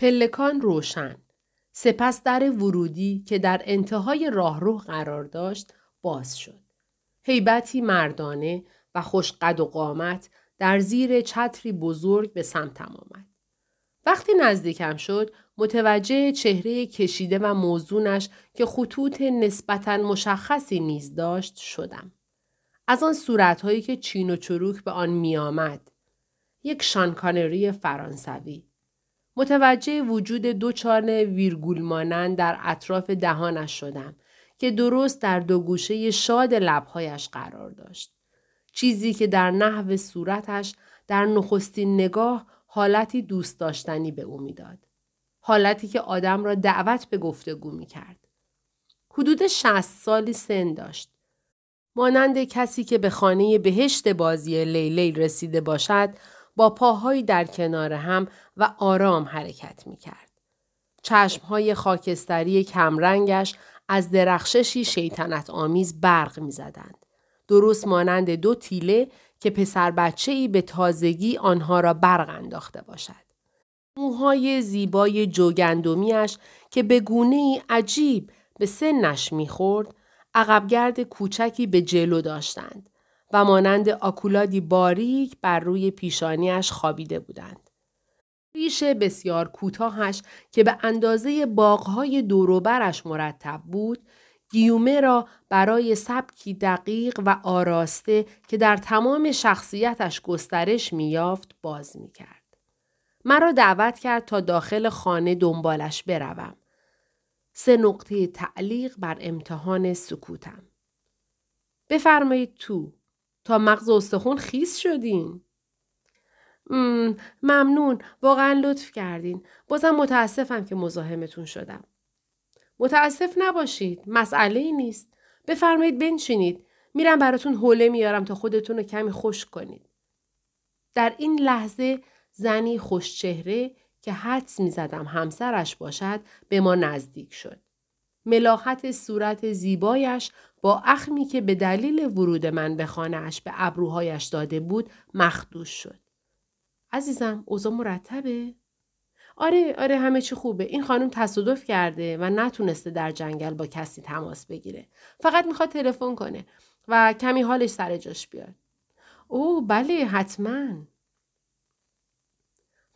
پلکان روشن. سپس در ورودی که در انتهای راهرو قرار داشت باز شد. هیبتی مردانه و خوش قد و قامت در زیر چتری بزرگ به سمتم آمد. وقتی نزدیکم شد متوجه چهره کشیده و موزونش که خطوط نسبتا مشخصی نیز داشت شدم. از آن صورتهایی که چین و چروک به آن میآمد. یک شانکانری فرانسوی. متوجه وجود دو چانه ویرگول مانند در اطراف دهانش شدم که درست در دو گوشه شاد لبهایش قرار داشت. چیزی که در نحو صورتش در نخستین نگاه حالتی دوست داشتنی به او می‌داد. حالتی که آدم را دعوت به گفتگو می کرد. حدود شست سالی سن داشت. مانند کسی که به خانه بهشت بازی لیلی رسیده باشد با پاهایی در کنار هم و آرام حرکت می کرد. چشمهای خاکستری کمرنگش از درخششی شیطنت آمیز برق می زدند. درست مانند دو تیله که پسر بچه ای به تازگی آنها را برق انداخته باشد. موهای زیبای جوگندمیش که به گونه ای عجیب به سنش می‌خورد عقبگرد کوچکی به جلو داشتند و مانند آکولادی باریک بر روی پیشانیش خوابیده بودند. ریش بسیار کوتاهش که به اندازه باغهای دوروبرش مرتب بود گیومه را برای سبکی دقیق و آراسته که در تمام شخصیتش گسترش میافت باز می‌کرد. مرا دعوت کرد تا داخل خانه دنبالش بروم. سه نقطه تعلیق بر امتحان سکوتم. بفرمایید تو. تا مغز استخون خیس شدین. ممنون. واقعا لطف کردین. بازم متاسفم که مزاحمتون شدم. متاسف نباشید. مسئله ای نیست. بفرمایید بنشینید. میرم براتون حوله میارم تا خودتون رو کمی خوش کنید. در این لحظه زنی خوشچهره که حدس می زدم همسرش باشد به ما نزدیک شد. ملاحت صورت زیبایش با اخمی که به دلیل ورود من به خانهاش به ابروهایش داده بود مخدوش شد. عزیزم اوضاع مرتبه؟ آره آره همه چی خوبه این خانم تصادف کرده و نتونسته در جنگل با کسی تماس بگیره فقط می‌خواد تلفن کنه و کمی حالش سر جاش بیاد او بله حتما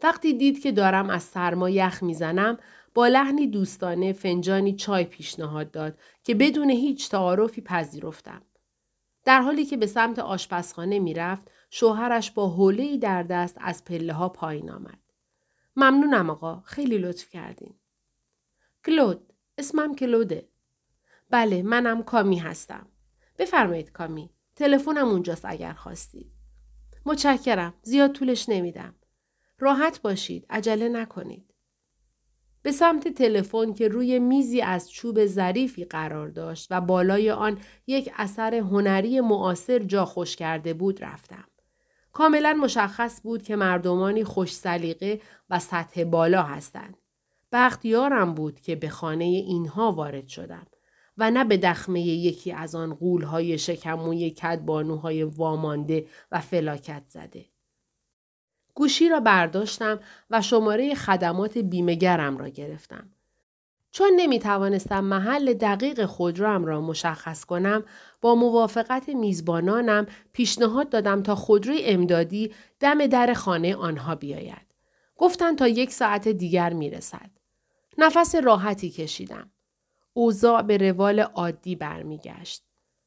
وقتی دید که دارم از سرما یخ می‌زنم با لحنی دوستانه فنجانی چای پیشنهاد داد که بدون هیچ تعارفی پذیرفتم. در حالی که به سمت آشپزخانه می‌رفت شوهرش با حوله در دست از پله ها پایین آمد. ممنونم آقا خیلی لطف کردین. کلود اسمم کلوده. بله منم کامی هستم. بفرمایید کامی. تلفنم اونجاست اگر خواستید. متشکرم. زیاد طولش نمیدم. راحت باشید. عجله نکنید. به سمت تلفن که روی میزی از چوب ظریفی قرار داشت و بالای آن یک اثر هنری معاصر جا خوش کرده بود رفتم. کاملا مشخص بود که مردمانی خوش سلیقه و سطح بالا هستند. بختیارم بود که به خانه اینها وارد شدم و نه به دخمه یکی از آن قولهای شکموی کدبانوهای وامانده و فلاکت زده. گوشی را برداشتم و شماره خدمات بیمهگرم را گرفتم. چون نمی توانستم محل دقیق خودروم را مشخص کنم با موافقت میزبانانم پیشنهاد دادم تا خودروی امدادی دم در خانه آنها بیاید. گفتند تا یک ساعت دیگر می رسد. نفس راحتی کشیدم. اوضاع به روال عادی برمیگشت.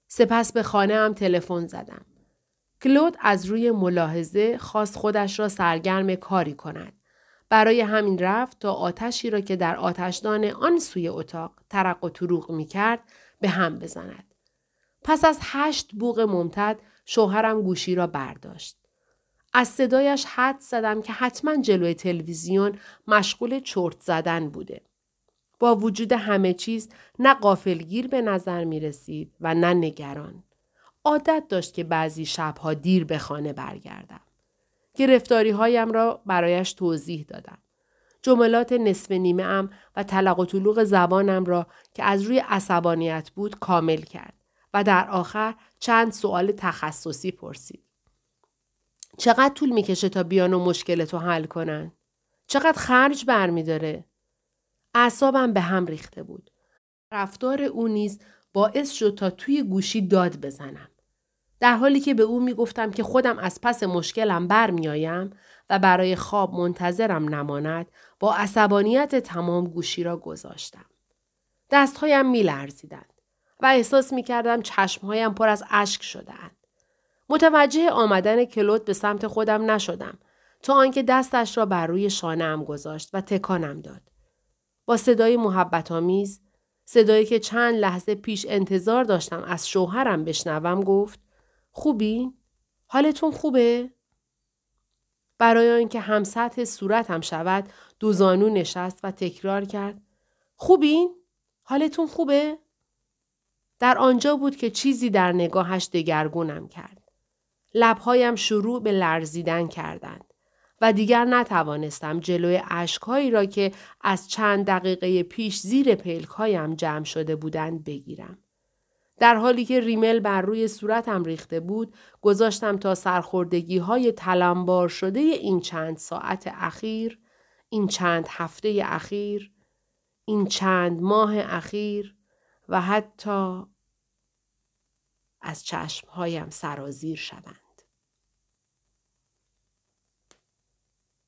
سپس به خانه هم تلفن زدم. کلود از روی ملاحظه خواست خودش را سرگرم کاری کند. برای همین رفت تا آتشی را که در آتشدان آن سوی اتاق ترق و تروق می کرد به هم بزند. پس از هشت بوغ ممتد شوهرم گوشی را برداشت. از صدایش حد زدم که حتما جلوی تلویزیون مشغول چرت زدن بوده. با وجود همه چیز نه قافلگیر به نظر می رسید و نه نگران. عادت داشت که بعضی شبها دیر به خانه برگردم. گرفتاری هایم را برایش توضیح دادم. جملات نصف نیمه ام و طلق و طلوق زبانم را که از روی عصبانیت بود کامل کرد و در آخر چند سوال تخصصی پرسید. چقدر طول می‌کشه تا بیان و مشکل تو حل کنن؟ چقدر خرج برمیداره؟ اعصابم به هم ریخته بود. رفتار او نیز باعث شد تا توی گوشی داد بزنم. در حالی که به او می گفتم که خودم از پس مشکلم برمیآیم و برای خواب منتظرم نماند با عصبانیت تمام گوشی را گذاشتم. دستهایم می لرزیدند و احساس می کردم چشمهایم پر از اشک شدهاند. متوجه آمدن کلوت به سمت خودم نشدم تا آنکه دستش را بر روی شانهام گذاشت و تکانم داد. با صدای محبت آمیز، صدایی که چند لحظه پیش انتظار داشتم از شوهرم بشنوم گفت خوبی؟ حالتون خوبه؟ برای آنکه هم سطح صورتم شود دوزانو نشست و تکرار کرد خوبی؟ حالتون خوبه؟ در آنجا بود که چیزی در نگاهش دگرگونم کرد. لبهایم شروع به لرزیدن کردند و دیگر نتوانستم جلوی اشکهایی را که از چند دقیقه پیش زیر پلکهایم جمع شده بودند بگیرم. در حالی که ریمل بر روی صورتم ریخته بود گذاشتم تا سرخوردگی های تلمبار شده این چند ساعت اخیر این چند هفته اخیر این چند ماه اخیر و حتی از چشمهایم سرازیر شوند.